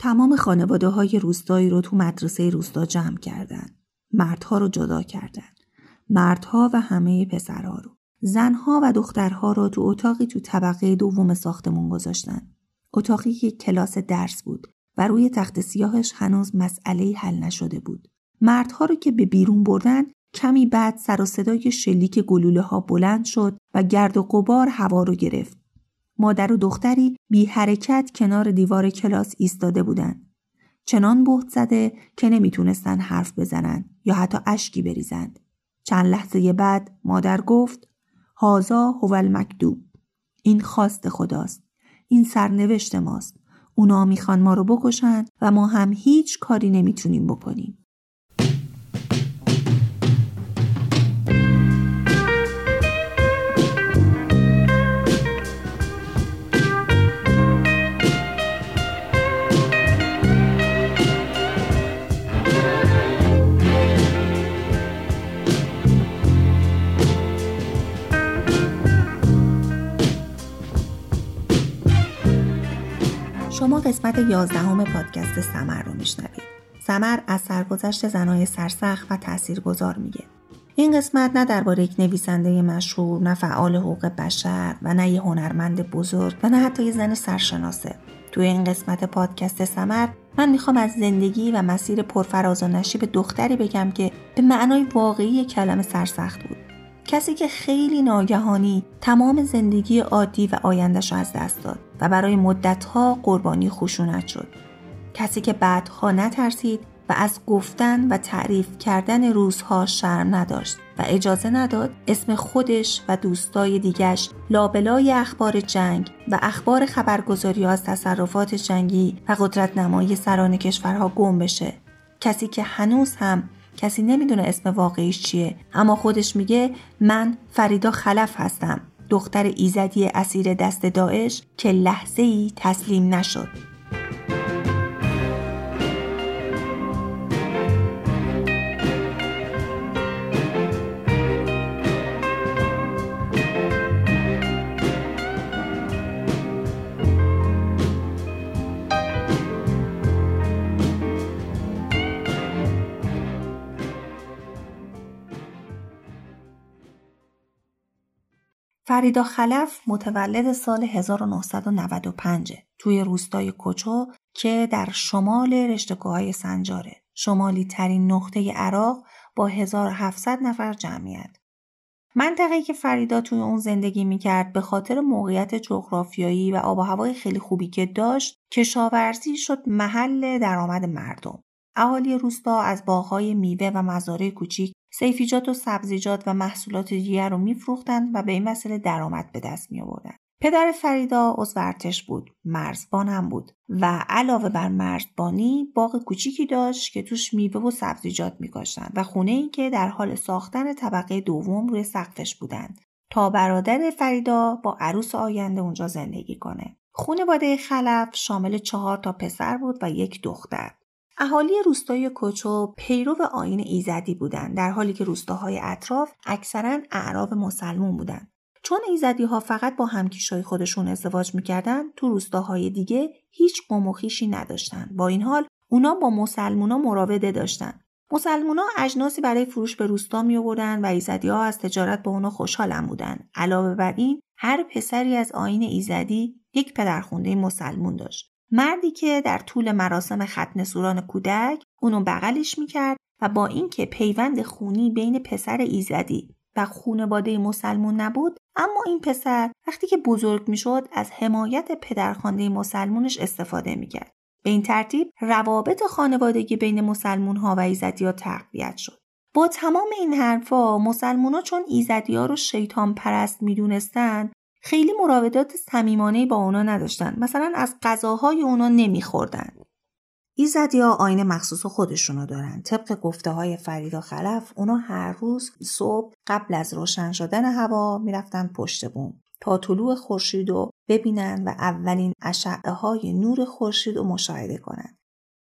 تمام خانواده های روستایی رو تو مدرسه روستا جمع کردن. مردها رو جدا کردن. مردها و همه پسرها رو. زنها و دخترها رو تو اتاقی تو طبقه دوم ساختمون گذاشتن. اتاقی که کلاس درس بود و روی تخت سیاهش هنوز مسئله حل نشده بود. مردها رو که به بیرون بردن کمی بعد سر و صدای شلیک گلوله ها بلند شد و گرد و قبار هوا رو گرفت. مادر و دختری بی حرکت کنار دیوار کلاس ایستاده بودند. چنان بهت زده که نمی‌تونستن حرف بزنن یا حتی اشکی بریزند. چند لحظه بعد مادر گفت هازا هو المکدوب این خواست خداست. این سرنوشت ماست. اونا می‌خوان ما رو بکشن و ما هم هیچ کاری نمی‌تونیم بکنیم. شما قسمت یازدهم پادکست سمر رو میشنوید. سمر از سرگذشت زنای سرسخت و تاثیرگذار میگه. این قسمت نه درباره یک نویسنده مشهور، نه فعال حقوق بشر و نه یه هنرمند بزرگ و نه حتی یه زن سرشناسه. توی این قسمت پادکست سمر من می‌خوام از زندگی و مسیر پرفراز و نشیب دختری بگم که به معنای واقعی کلمه سرسخت بود. کسی که خیلی ناگهانی تمام زندگی عادی و آیندهش از دست داد و برای مدتها قربانی خشونت شد. کسی که بعدها نترسید و از گفتن و تعریف کردن روزها شرم نداشت و اجازه نداد اسم خودش و دوستای دیگش لابلای اخبار جنگ و اخبار خبرگزاری از تصرفات جنگی و قدرت نمایی سران کشورها گم بشه. کسی که هنوز هم کسی نمی‌دونه اسم واقعیش چیه. اما خودش میگه من فریدا خلف هستم. دختر ایزدی اسیر دست داعش که لحظه ای تسلیم نشد. فریدا خلف متولد سال 1995 توی روستای کوچو که در شمال رشتگوهای سنجاره. شمالی ترین نقطه عراق با 1700 نفر جمعیت. منطقه که فریدا توی اون زندگی می‌کرد به خاطر موقعیت جغرافیایی و آب و هوای خیلی خوبی که داشت کشاورزی شد محل درآمد مردم. اهالی روستا از باغهای میوه و مزارع کوچیک سیفیجات و سبزیجات و محصولات دیگر رو میفروختند و به این وسیله درآمد به دست می آوردن. پدر فریدا عضو ارتش بود مرزبان هم بود و علاوه بر مرزبانی باغ کوچیکی داشت که توش میوه و سبزیجات میکاشتند و خونه ای که در حال ساختن طبقه دوم روی سقفش بودند. تا برادر فریدا با عروس آینده اونجا زندگی کنه. خونواده خلف شامل چهار تا پسر بود و یک دختر. اهالی روستای کوچو پیرو آین ایزدی بودند در حالی که روستاهای اطراف اکثرا اعراب مسلمون بودند. چون ایزدی ها فقط با همکیشای خودشون ازدواج می‌کردن تو روستاهای دیگه هیچ قوم نداشتن با این حال اونا با مسلمونا مراوده داشتن مسلمونا اجناسی برای فروش به روستا می آوردن و ایزدی ها از تجارت با اونا خوشحالم بودن علاوه بر این هر پسری از آین ایزدی یک پدرخونده مسلمون داشت. مردی که در طول مراسم ختن سوران کودک اونو بغلش می‌کرد و با اینکه پیوند خونی بین پسر ایزدی و خونواده مسلمون نبود اما این پسر وقتی که بزرگ می‌شد از حمایت پدرخوانده مسلمونش استفاده می‌کرد. به این ترتیب روابط خانوادگی بین مسلمون ها و ایزدی ها تقویت شد. با تمام این حرفا مسلمون ها چون ایزدی ها رو شیطان پرست می‌دونستند خیلی مراودات صمیمانه با اونا نداشتن. مثلا از غذاهای اونا نمیخوردن. ایزدی ها آین مخصوص خودشونو دارن. طبق گفته های فرید خلف اونا هر روز صبح قبل از روشن شدن هوا می‌رفتن پشت بوم. تا طلوع خورشید رو ببینن و اولین اشعه های نور خورشید رو مشاهده کنند.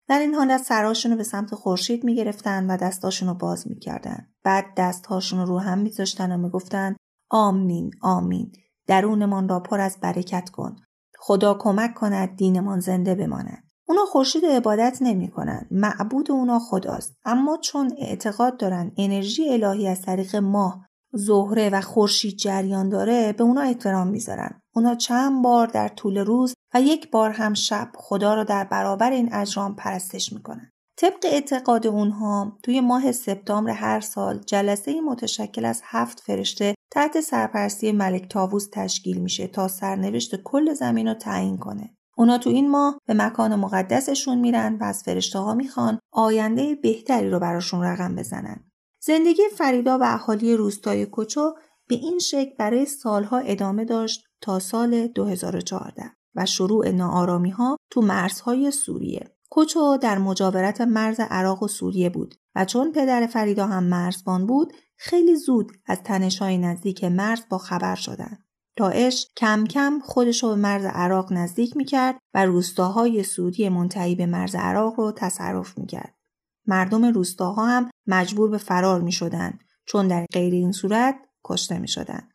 در این حالت سراشون رو به سمت خورشید می‌گرفتن و دستاشون رو باز می‌کردن. بعد دستهاشون رو رو هم میذاشتن و می‌گفتن آمین آمین. درونمان را پر از برکت کن. خدا کمک کند دینمان زنده بماند اونا خورشید عبادت نمی‌کنن معبود اونا خداست. اما چون اعتقاد دارن انرژی الهی از طریق ماه زهره و خورشید جریان داره به اونا احترام می‌ذارن. اونا چند بار در طول روز و یک بار هم شب خدا را در برابر این اجرام پرستش می‌کنن. طبق اعتقاد اونها توی ماه سپتامبر هر سال جلسه متشکل از هفت فرشته تحت سرپرستی ملک تاووس تشکیل میشه تا سرنوشت کل زمین رو تعیین کنه. اونا تو این ماه به مکان مقدسشون میرن و از فرشته ها می‌خوان آینده بهتری رو براشون رقم بزنن. زندگی فریدا و اهالی روستای کوچو به این شکل برای سالها ادامه داشت تا سال 2014 و شروع ناآرامی ها تو مرزهای سوریه. کوچو در مجاورت مرز عراق و سوریه بود و چون پدر فریدا هم مرزبان بود خیلی زود از تنشهای نزدیک مرز با خبر شدند. داعش کم کم خودش رو به مرز عراق نزدیک می‌کرد و روستاهای سوریه منتهی به مرز عراق رو تصرف می‌کرد. مردم روستاها هم مجبور به فرار می‌شدند چون در غیر این صورت کشته می‌شدند.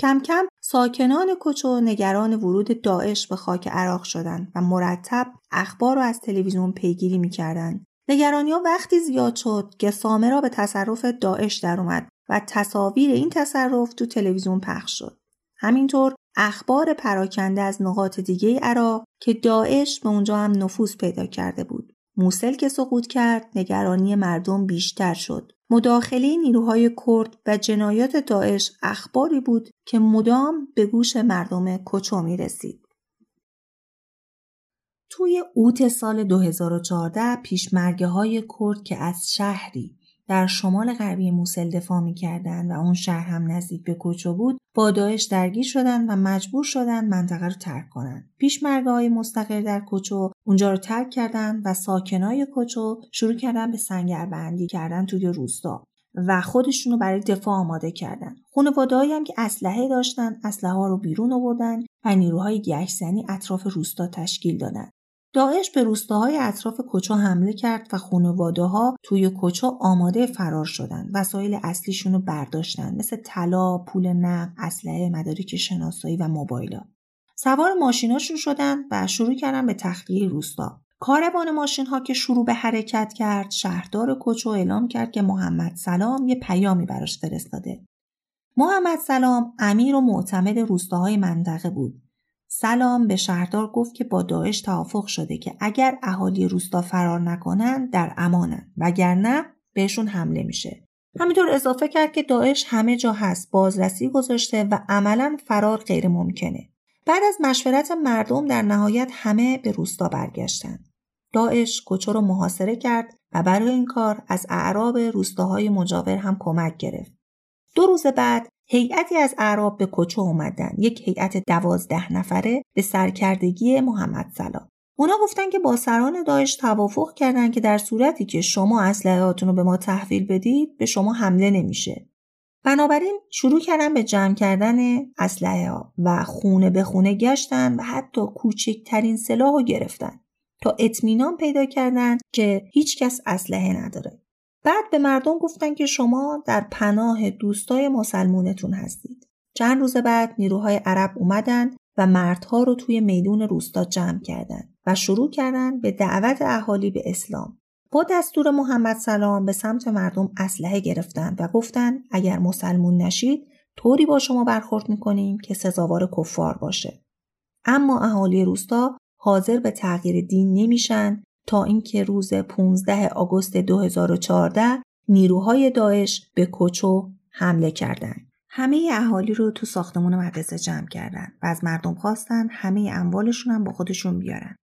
کم کم ساکنان کوچو نگران ورود داعش به خاک عراق شدند و مرتب اخبار را از تلویزیون پیگیری می‌کردند. نگرانی ها وقتی زیاد شد که سامه را به تصرف داعش در اومد و تصاویر این تصرف تو تلویزیون پخش شد. همینطور اخبار پراکنده از نقاط دیگه عراق که داعش به اونجا هم نفوذ پیدا کرده بود. موسل که سقوط کرد نگرانی مردم بیشتر شد. مداخله نیروهای کرد و جنایات داعش اخباری بود که مدام به گوش مردم کوچو می رسید. توی اوت سال 2014 پیشمرگه های کرد که از شهری در شمال غربی موسل دفاع می کردن و اون شهر هم نزدیک به کوچو بود با داعش درگیر شدن و مجبور شدن منطقه رو ترک کنند. پیشمرگه های مستقر در کوچو اونجا رو ترک کردن و ساکنای کوچو شروع کردن به سنگربندی کردن توی روستا و خودشونو برای دفاع آماده کردن. خانواده‌ای هم که اسلحه داشتن، اسلحه ها رو بیرون آوردن و نیروهای گشتنی اطراف روستا تشکیل دادن. داعش به روستاهای اطراف کوچو حمله کرد و خانواده ها توی کوچو آماده فرار شدند. وسایل اصلیشون رو برداشتن مثل طلا، پول نقد، اسلحه، مدارک شناسایی و موبایلات. سوار ماشیناشون شدن و شروع کردن به تخلیه روستا. کاروان ماشین ها که شروع به حرکت کرد شهردار کوچو اعلام کرد که محمد سلام یه پیامی براش فرستاده. محمد سلام امیر و معتمد روستاهای منطقه بود سلام به شهردار گفت که با داعش توافق شده که اگر اهالی روستا فرار نکنن در امانن وگرنه بهشون حمله میشه. همینطور اضافه کرد که داعش همه جا هست بازرسی گذاشته و عملا فرار غیر ممکنه بعد از مشورت مردم در نهایت همه به روستا برگشتند. داعش کوچه رو محاصره کرد و برای این کار از اعراب روستاهای مجاور هم کمک گرفت. دو روز بعد هیئتی از اعراب به کوچه اومدن. یک هیئت دوازده نفره به سرکردگی محمد سلام اونا گفتن که با سران داعش توافق کردن که در صورتی که شما اسلحهاتون رو به ما تحویل بدید به شما حمله نمیشه. بنابراین شروع کردن به جمع کردن اسلحه ها و خونه به خونه گشتن و حتی کوچکترین سلاح رو گرفتن تا اطمینان پیدا کردن که هیچکس اسلحه نداره. بعد به مردم گفتن که شما در پناه دوستای مسلمونتون هستید. چند روز بعد نیروهای عرب اومدن و مردها رو توی میدون روستا جمع کردند و شروع کردن به دعوت اهالی به اسلام. با دستور محمد سلام به سمت مردم اسلحه گرفتند و گفتند اگر مسلمون نشید طوری با شما برخورد می‌کنیم که سزاوار کفار باشه. اما اهالی روستا حاضر به تغییر دین نمیشن تا اینکه روز 15 آگوست 2014 نیروهای داعش به کوچو حمله کردند. همه اهالی رو تو ساختمون مدرسه جمع کردن و از مردم خواستن همه اموالشون هم با خودشون بیارن.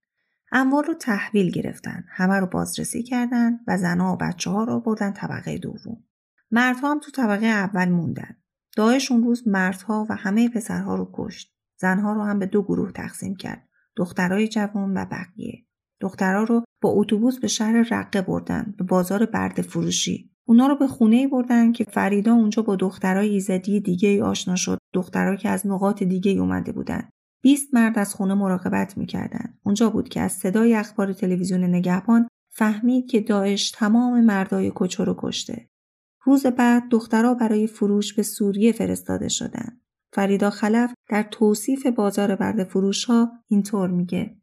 اموال رو تحویل گرفتن، همه رو بازرسی کردن و زنها و بچه ها رو بردن طبقه دوم. مردها هم تو طبقه اول موندن. داعش اون روز مردها و همه پسرها رو کشت. زنها رو هم به دو گروه تقسیم کرد. دخترای جوان و بقیه. دخترها رو با اتوبوس به شهر رقه بردن به بازار برد فروشی. اونا رو به خونه بردن که فریدا اونجا با دخترای ایزدی دیگه ای آشنا شد. دخترها که از نقاط دیگه ای اومده بودن. 20 مرد از خونه مراقبت می‌کردن. اونجا بود که از صدای اخبار تلویزیون نگهبان فهمید که داعش تمام مردای کوچه رو کشته. روز بعد دخترها برای فروش به سوریه فرستاده شدند فریدا خلف در توصیف بازار برد فروش ها اینطور میگه.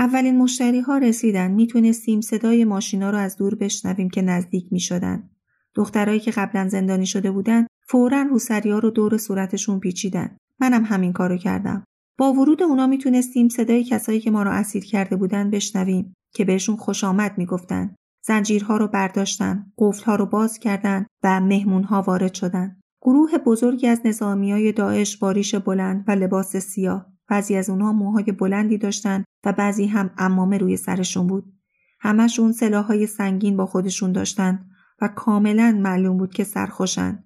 اولین مشتری ها رسیدن می‌تونستیم صدای ماشینا رو از دور بشنویم که نزدیک می‌شدن. دخترایی که قبلا زندانی شده بودن فورا روسریا رو دور صورتشون پیچیدن. منم همین کارو کردم. با ورود اونا می‌تونستیم صدای کسایی که ما رو اسیر کرده بودن بشنویم که بهشون خوش آمد می‌گفتن. زنجیرها رو برداشتن، قفلها رو باز کردن و مهمونها وارد شدن. گروه بزرگی از نظامی های داعش با ریش بلند و لباس سیاه. بعضی از اونها موهای بلندی داشتن و بعضی هم امامه روی سرشون بود. همشون سلاحهای سنگین با خودشون داشتن و کاملا معلوم بود که سرخوشن.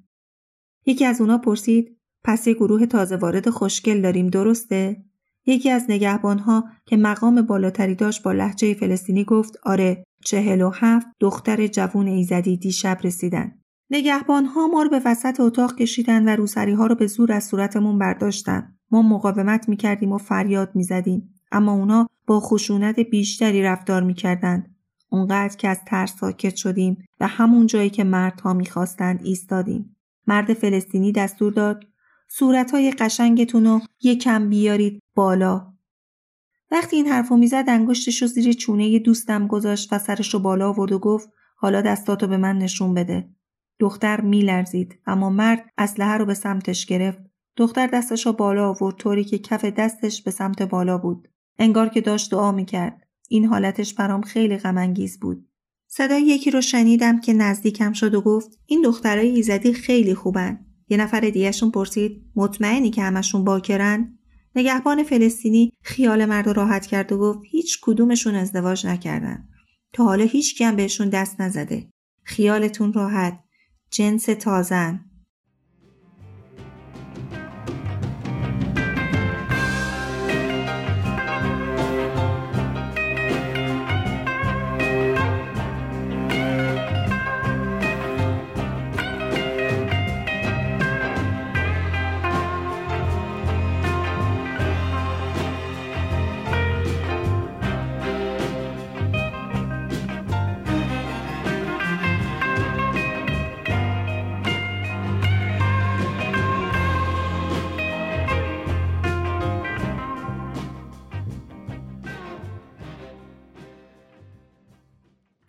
یکی از اونا پرسید پس یه گروه تازه وارد خوشگل داریم درسته؟ یکی از نگهبانها که مقام بالاتری داشت با لحجه فلسطینی گفت آره چهل و هفت دختر جوون ایزدی دیشب رسیدن. نگهبانها ما رو به وسط اتاق کشیدن و روسری ها رو به زور از صورتمون برداشتن. ما مقاومت می‌کردیم و فریاد می‌زدیم. اما اونا با خشونت بیشتری رفتار می‌کردند. اونقدر که از ترس ساکت شدیم و همون جایی که مردها می‌خواستند ایستادیم. مرد فلسطینی دستور داد صورتهای قشنگتون رو یکم بیارید بالا. وقتی این حرفو می‌زد انگشتش رو زیر چونه دوستم گذاشت و سرش رو بالا آورد و گفت حالا دستاتو به من نشون بده. دختر میلرزید اما مرد اسلحه رو به سمتش گرفت. دختر دستش رو بالا آورد طوری که کف دستش به سمت بالا بود. انگار که داشت دعا می‌کرد. این حالتش برام خیلی غمانگیز بود. صدای یکی رو شنیدم که نزدیکم شد و گفت این دخترای ایزدی خیلی خوبن. یه نفر دیگهشون پرسید مطمئنی که همشون باکرن؟ نگهبان فلسطینی خیال مرد راحت کرد و گفت هیچ کدومشون ازدواج نکردن. تا حالا هیچ هم بهشون دست نزده. خیالتون راحت. جنس تازن.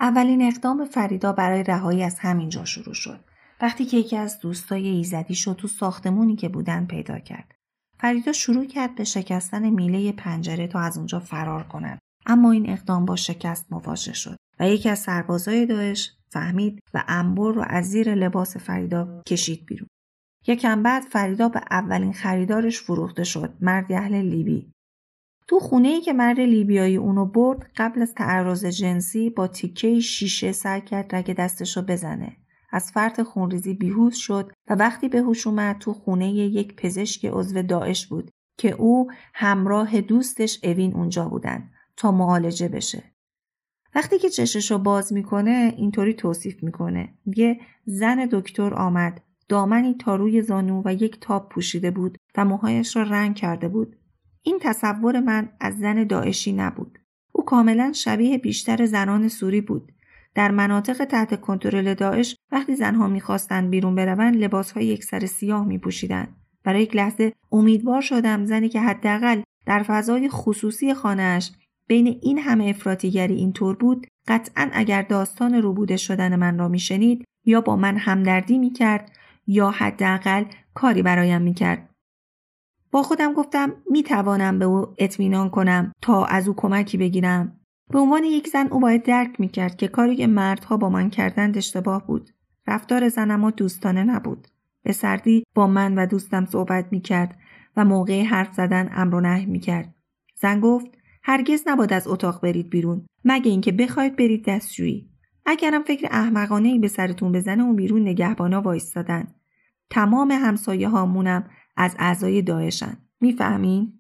اولین اقدام فریدا برای رهایی از همینجا شروع شد. وقتی که یکی از دوستای ایزدی شد تو ساختمونی که بودن پیدا کرد. فریدا شروع کرد به شکستن میله پنجره تا از اونجا فرار کنند. اما این اقدام با شکست مواجه شد و یکی از سربازای داعش فهمید و انبر رو از زیر لباس فریدا کشید بیرون. یکم بعد فریدا به اولین خریدارش فروخته شد مرد اهل لیبی تو خونه ای که مرد لیبیایی اونو برد قبل از تعرض جنسی با تیکه شیشه سعی کرد رگ دستشو بزنه. از فرط خونریزی بیهوش شد و وقتی به هوش اومد تو خونه یک پزشک عضو داعش بود که او همراه دوستش اوین اونجا بودن تا معالجه بشه. وقتی که چشش باز می‌کنه اینطوری توصیف می‌کنه یه زن دکتر آمد دامنی تا روی زانو و یک تاب پوشیده بود و موهایش را رنگ کرده بود این تصور من از زن داعشی نبود. او کاملا شبیه بیشتر زنان سوری بود. در مناطق تحت کنترل داعش وقتی زنها می‌خواستند بیرون بروند لباسهای یکسر سیاه میپوشیدند برای یک لحظه امیدوار شدم زنی که حداقل در فضای خصوصی خانهاش بین این همه افراطیگری اینطور بود قطعا اگر داستان روبوده شدن من را میشنید یا با من همدردی می‌کرد یا حداقل کاری برایم می‌کرد با خودم گفتم می توانم به او اطمینان کنم تا از او کمکی بگیرم. به عنوان یک زن او باید درک می کرد که کاری که مردها با من کردند اشتباه بود. رفتار زنم و دوستانه نبود. به سردی با من و دوستم صحبت می کرد و موقع حرف زدن امر و نهی می کرد. زن گفت هرگز نباید از اتاق برید بیرون مگه اینکه بخواید برید دستشویی. اگرم فکر احمقانه ای به سرتون بزنه اون بیرون نگهبانا وایستادن. تمام همسایه هامونم از اعضای داعشن می‌فهمین؟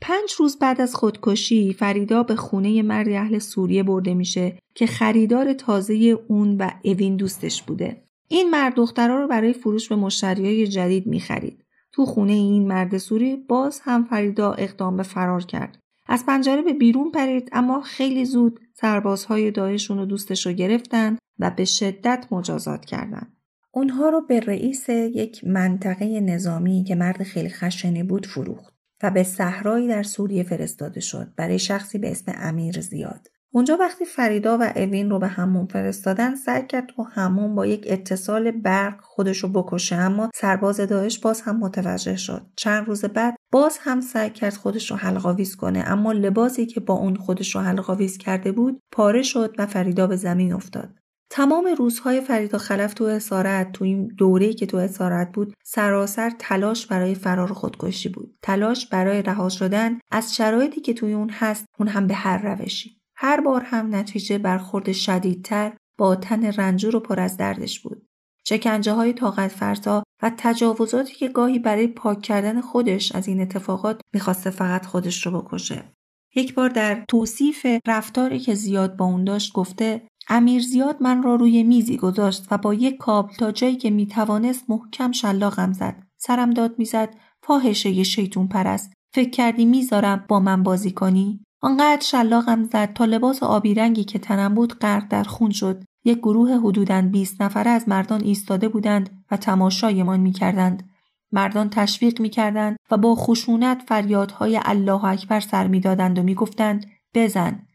پنج روز بعد از خودکشی فریدا به خونه مرد اهل سوریه برده میشه که خریدار تازه اون و اوین دوستش بوده. این مرد دخترها رو برای فروش به مشتریای جدید می‌خرید. تو خونه این مرد سوری باز هم فریدا اقدام به فرار کرد. از پنجره به بیرون پرید اما خیلی زود سربازهای داعشون و دوستش رو گرفتن و به شدت مجازات کردند. اونها رو به رئیس یک منطقه نظامی که مرد خیلی خشنی بود فروخت و به صحرایی در سوریه فرستاده شد برای شخصی به اسم امیر زیاد. اونجا وقتی فریدا و اوین رو به همون فرستادن سعی کرد تو همون با یک اتصال برق خودش رو بکشه اما سرباز داعش باز هم متوجه شد چند روز بعد باز هم سعی کرد خودش رو حلقاویز کنه اما لباسی که با اون خودش رو حلقاویز کرده بود پاره شد و فریدا به زمین افتاد تمام روزهای فریدا خلف تو اسارت تو این دوره‌ای که تو اسارت بود سراسر تلاش برای فرار خودکشی بود تلاش برای رها شدن از شرایطی که توی اون هست اون هم به هر روشی هر بار هم نتیجه برخورد شدیدتر با تن رنجور و پر از دردش بود. شکنجه های طاقت فرسا و تجاوزاتی که گاهی برای پاک کردن خودش از این اتفاقات می‌خواسته فقط خودش رو بکشه. یک بار در توصیف رفتاری که زیاد با اون داشت گفته امیر زیاد من را روی میزی گذاشت و با یک کابل تا جایی که می‌توانست محکم شلاقم زد. سرم داد می‌زد فاحشه شیطون پرست. فکر کردی می‌ذارم با من بازی کنی؟ آنقدر شلاقم زد تا لباس آبی رنگی که تنم بود غرق در خون شد یک گروه حدوداً 20 نفره از مردان ایستاده بودند و تماشایمان می‌کردند مردان تشویق می‌کردند و با خشونت فریادهای الله اکبر سر می‌دادند و می‌گفتند بزن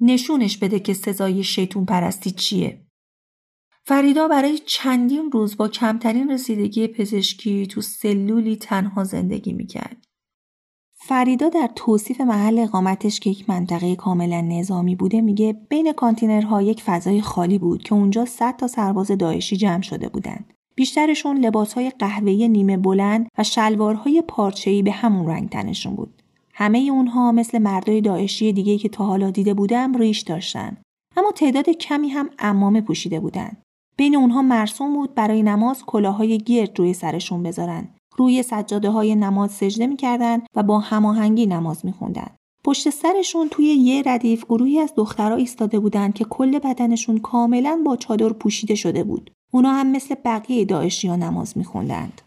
نشونش بده که سزای شیطون پرستی چیه فریدا برای چندین روز با کمترین رسیدگی پزشکی تو سلولی تنها زندگی می‌کرد فریدا در توصیف محل اقامتش که یک منطقه کاملا نظامی بوده میگه بین کانتینرها یک فضای خالی بود که اونجا 100 تا سرباز داعشی جمع شده بودند. بیشترشون لباسهای قهوه‌ای نیمه بلند و شلوارهای پارچه‌ای به همون رنگ تنشون بود. همه اونها مثل مردای داعشی دیگه که تا حالا دیده بودم ریش داشتن. اما تعداد کمی هم امامه پوشیده بودند. بین اونها مرسوم بود برای نماز کلاهای گرد روی سرشون بذارن روی سجاده های نماز سجده می‌کردند و با هماهنگی نماز میخوندند. پشت سرشون توی یه ردیف گروهی از دخترها ایستاده بودند که کل بدنشون کاملا با چادر پوشیده شده بود. اونا هم مثل بقیه داعشی ها نماز میخوندند.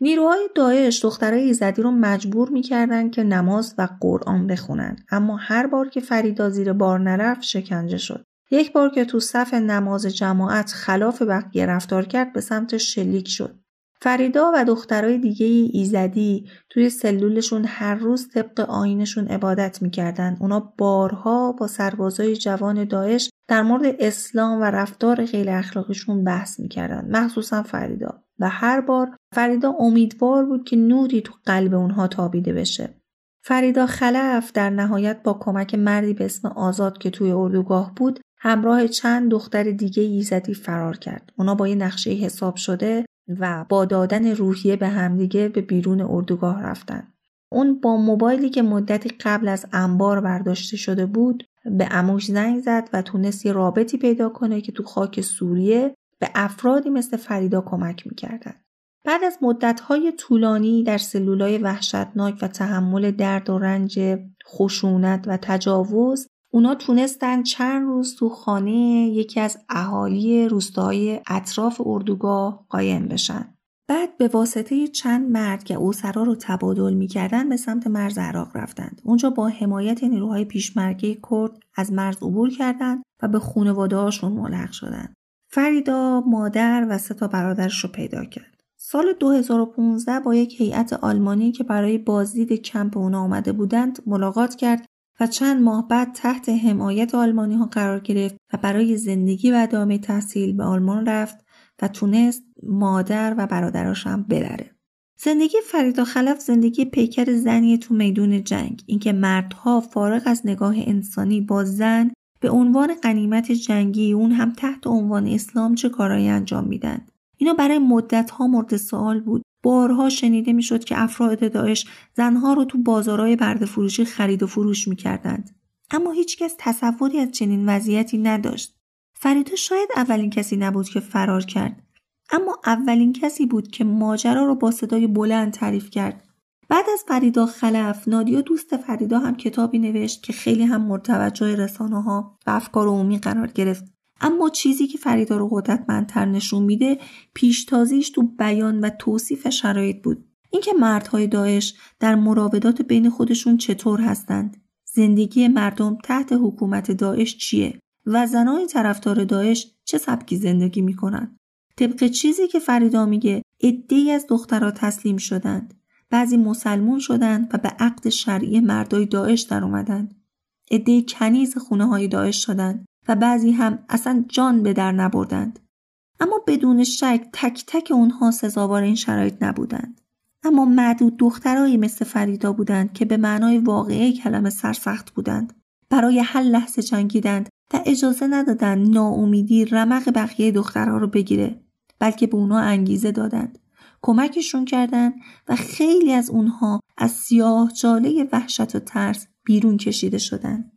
نیروهای داعش دخترای ایزدی رو مجبور می‌کردند که نماز و قرآن بخونند اما هر بار که فریدا زیر بار نرفت شکنجه شد یک بار که تو صف نماز جماعت خلاف بقیه رفتار کرد به سمت شلیک شد فریدا و دخترای دیگه ایزدی توی سلولشون هر روز طبق آینشون عبادت می‌کردن. اونا بارها با سربازای جوان داعش در مورد اسلام و رفتار غیر اخلاقیشون بحث می‌کردن. مخصوصا فریدا. و هر بار فریدا امیدوار بود که نوری تو قلب اونها تابیده بشه. فریدا خلف در نهایت با کمک مردی به اسم آزاد که توی اردوگاه بود همراه چند دختر دیگه ایزدی فرار کرد. اونا با یه نقشه حساب شده و با دادن روحیه به همدیگه به بیرون اردوگاه رفتن. اون با موبایلی که مدتی قبل از انبار برداشته شده بود به اموش زنگ زد و تونست یه رابطی پیدا کنه که تو خاک سوریه به افرادی مثل فریدا کمک می‌کردن. بعد از مدتهای طولانی در سلولای وحشتناک و تحمل درد و رنج خشونت و تجاوز اونا تونستن چند روز تو خانه یکی از اهالی روستاهای اطراف اردوگاه قایم بشن. بعد به واسطه چند مرد که اوسرا رو تبادل می‌کردن به سمت مرز عراق رفتند. اونجا با حمایت نیروهای پیشمرگه کرد از مرز عبور کردند و به خانواده هاشون ملحق شدند. فریدا مادر و سه تا برادرش رو پیدا کرد. سال 2015 با یک هیئت آلمانی که برای بازدید کمپ اونا آمده بودند ملاقات کرد و چند ماه بعد تحت حمایت آلمانی ها قرار گرفت و برای زندگی و ادامه تحصیل به آلمان رفت و تونست مادر و برادراش هم ببره. زندگی فریدا خلف زندگی پیکر زنی تو میدون جنگ اینکه مردها فارغ از نگاه انسانی با زن به عنوان قنیمت جنگی اون هم تحت عنوان اسلام چه کارایی انجام میدن؟ اینا برای مدت ها مورد سوال بود. بارها شنیده می‌شد که افراد داعش زنها رو تو بازارهای برده فروشی خرید و فروش می‌کردند. اما هیچکس تصوری از چنین وضعیتی نداشت. فریدا شاید اولین کسی نبود که فرار کرد. اما اولین کسی بود که ماجرا رو با صدای بلند تعریف کرد. بعد از فریدا خلف نادیا دوست فریدا هم کتابی نوشت که خیلی هم مرتوجه رسانه ها و افکار عمومی قرار گرفت. اما چیزی که فریدا رو قدرتمندتر نشون میده پیشتازیش تو بیان و توصیف شرایط بود. اینکه مردهای داعش در مراودات بین خودشون چطور هستند. زندگی مردم تحت حکومت داعش چیه؟ و زنای طرفدار داعش چه سبکی زندگی می‌کنند طبق چیزی که فریدا میگه عدهای از دخترها تسلیم شدند. بعضی مسلمون شدند و به عقد شرعی مردای داعش در اومدن. عده کنیز خونه های داعش شدند و بعضی هم اصلا جان به در نبردند. اما بدون شک تک تک اونها سزاوار این شرایط نبودند. اما معدود دخترایی مثل فریدا بودند که به معنای واقعی کلمه سرسخت بودند. برای هر لحظه جنگیدند و اجازه ندادند ناامیدی رمق بقیه دخترها رو بگیره بلکه به اونها انگیزه دادند. کمکشون کردند و خیلی از اونها از سیاه جاله وحشت و ترس بیرون کشیده شدند.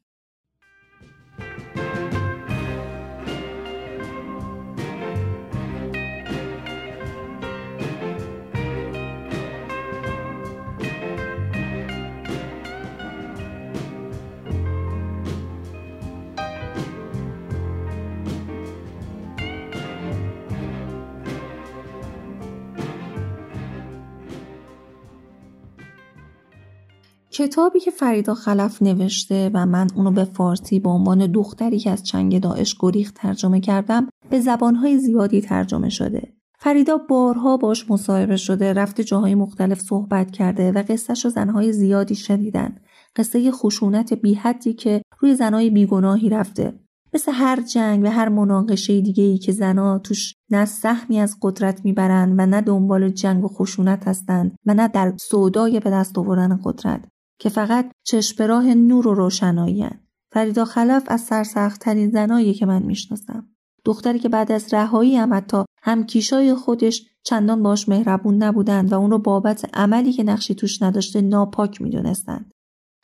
کتابی که فریدا خلف نوشته و من اونو به فارسی به عنوان دختری که از چنگ داعش گریخت ترجمه کردم به زبانهای زیادی ترجمه شده. فریدا بارها باش مصاحبه شده رفته جاهای مختلف صحبت کرده و قصهش رو زنهای زیادی شنیدن. قصه خشونت بیحدی که روی زنهای بیگناهی رفته. مثل هر جنگ و هر مناقشه دیگه ای که زنها توش نه سهمی از قدرت می‌برند و نه دنبال جنگ و خشونت هستند و نه در سودای به دست آوردن قدرت که فقط چشم راه نور و روشنایی فریدا خلف از سرسختترین زنایی که من می‌شناسم. دختری که بعد از رهایی هم حتی هم کیشای خودش چندان باش مهربون نبودند و اون رو بابت عملی که نقشی توش نداشته ناپاک می‌دونستند.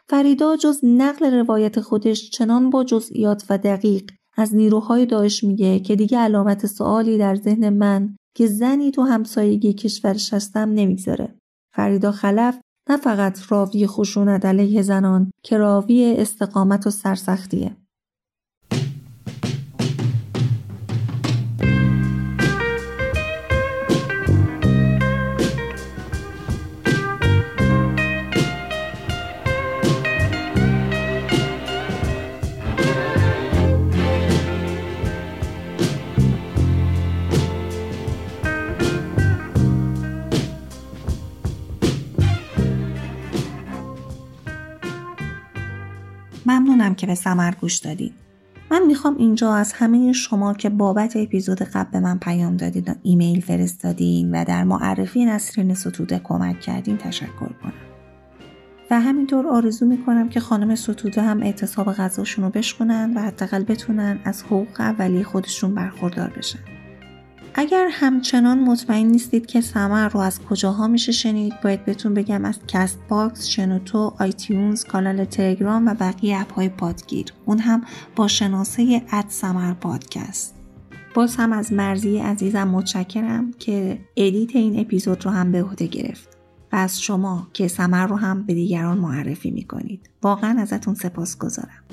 فریدا جز نقل روایت خودش چنان با جزئیات و دقیق از نیروهای داعش میگه که دیگه علامت سوالی در ذهن من که زنی تو همسایگی کشورش هستم نمی‌گذاره. فریدا خلف نه فقط راوی خشونت علیه زنان که راوی استقامت و سرسختیه. که به سمر گوش دادید. من می‌خوام اینجا از همه شما که بابت اپیزود قبل به من پیام دادید و ایمیل فرستادین و در معرفی نسرین ستوده کمک کردین تشکر کنم. و همینطور آرزو می‌کنم که خانم ستوده هم اعتصاب غذاشون رو بشکنن و حداقل بتونن از حقوق اولیه خودشون برخوردار بشن. اگر همچنان مطمئن نیستید که سمر رو از کجاها میشه شنید باید بهتون بگم از کست باکس، شنوتو، آیتیونز، کانال تلگرام و بقیه اپ های پادگیر اون هم با شناسه اد سمر پادکست. باز هم از مرزی عزیزم متشکرم که ادیت این اپیزود رو هم به عهده گرفت و از شما که سمر رو هم به دیگران معرفی می‌کنید. واقعا ازتون سپاس گذارم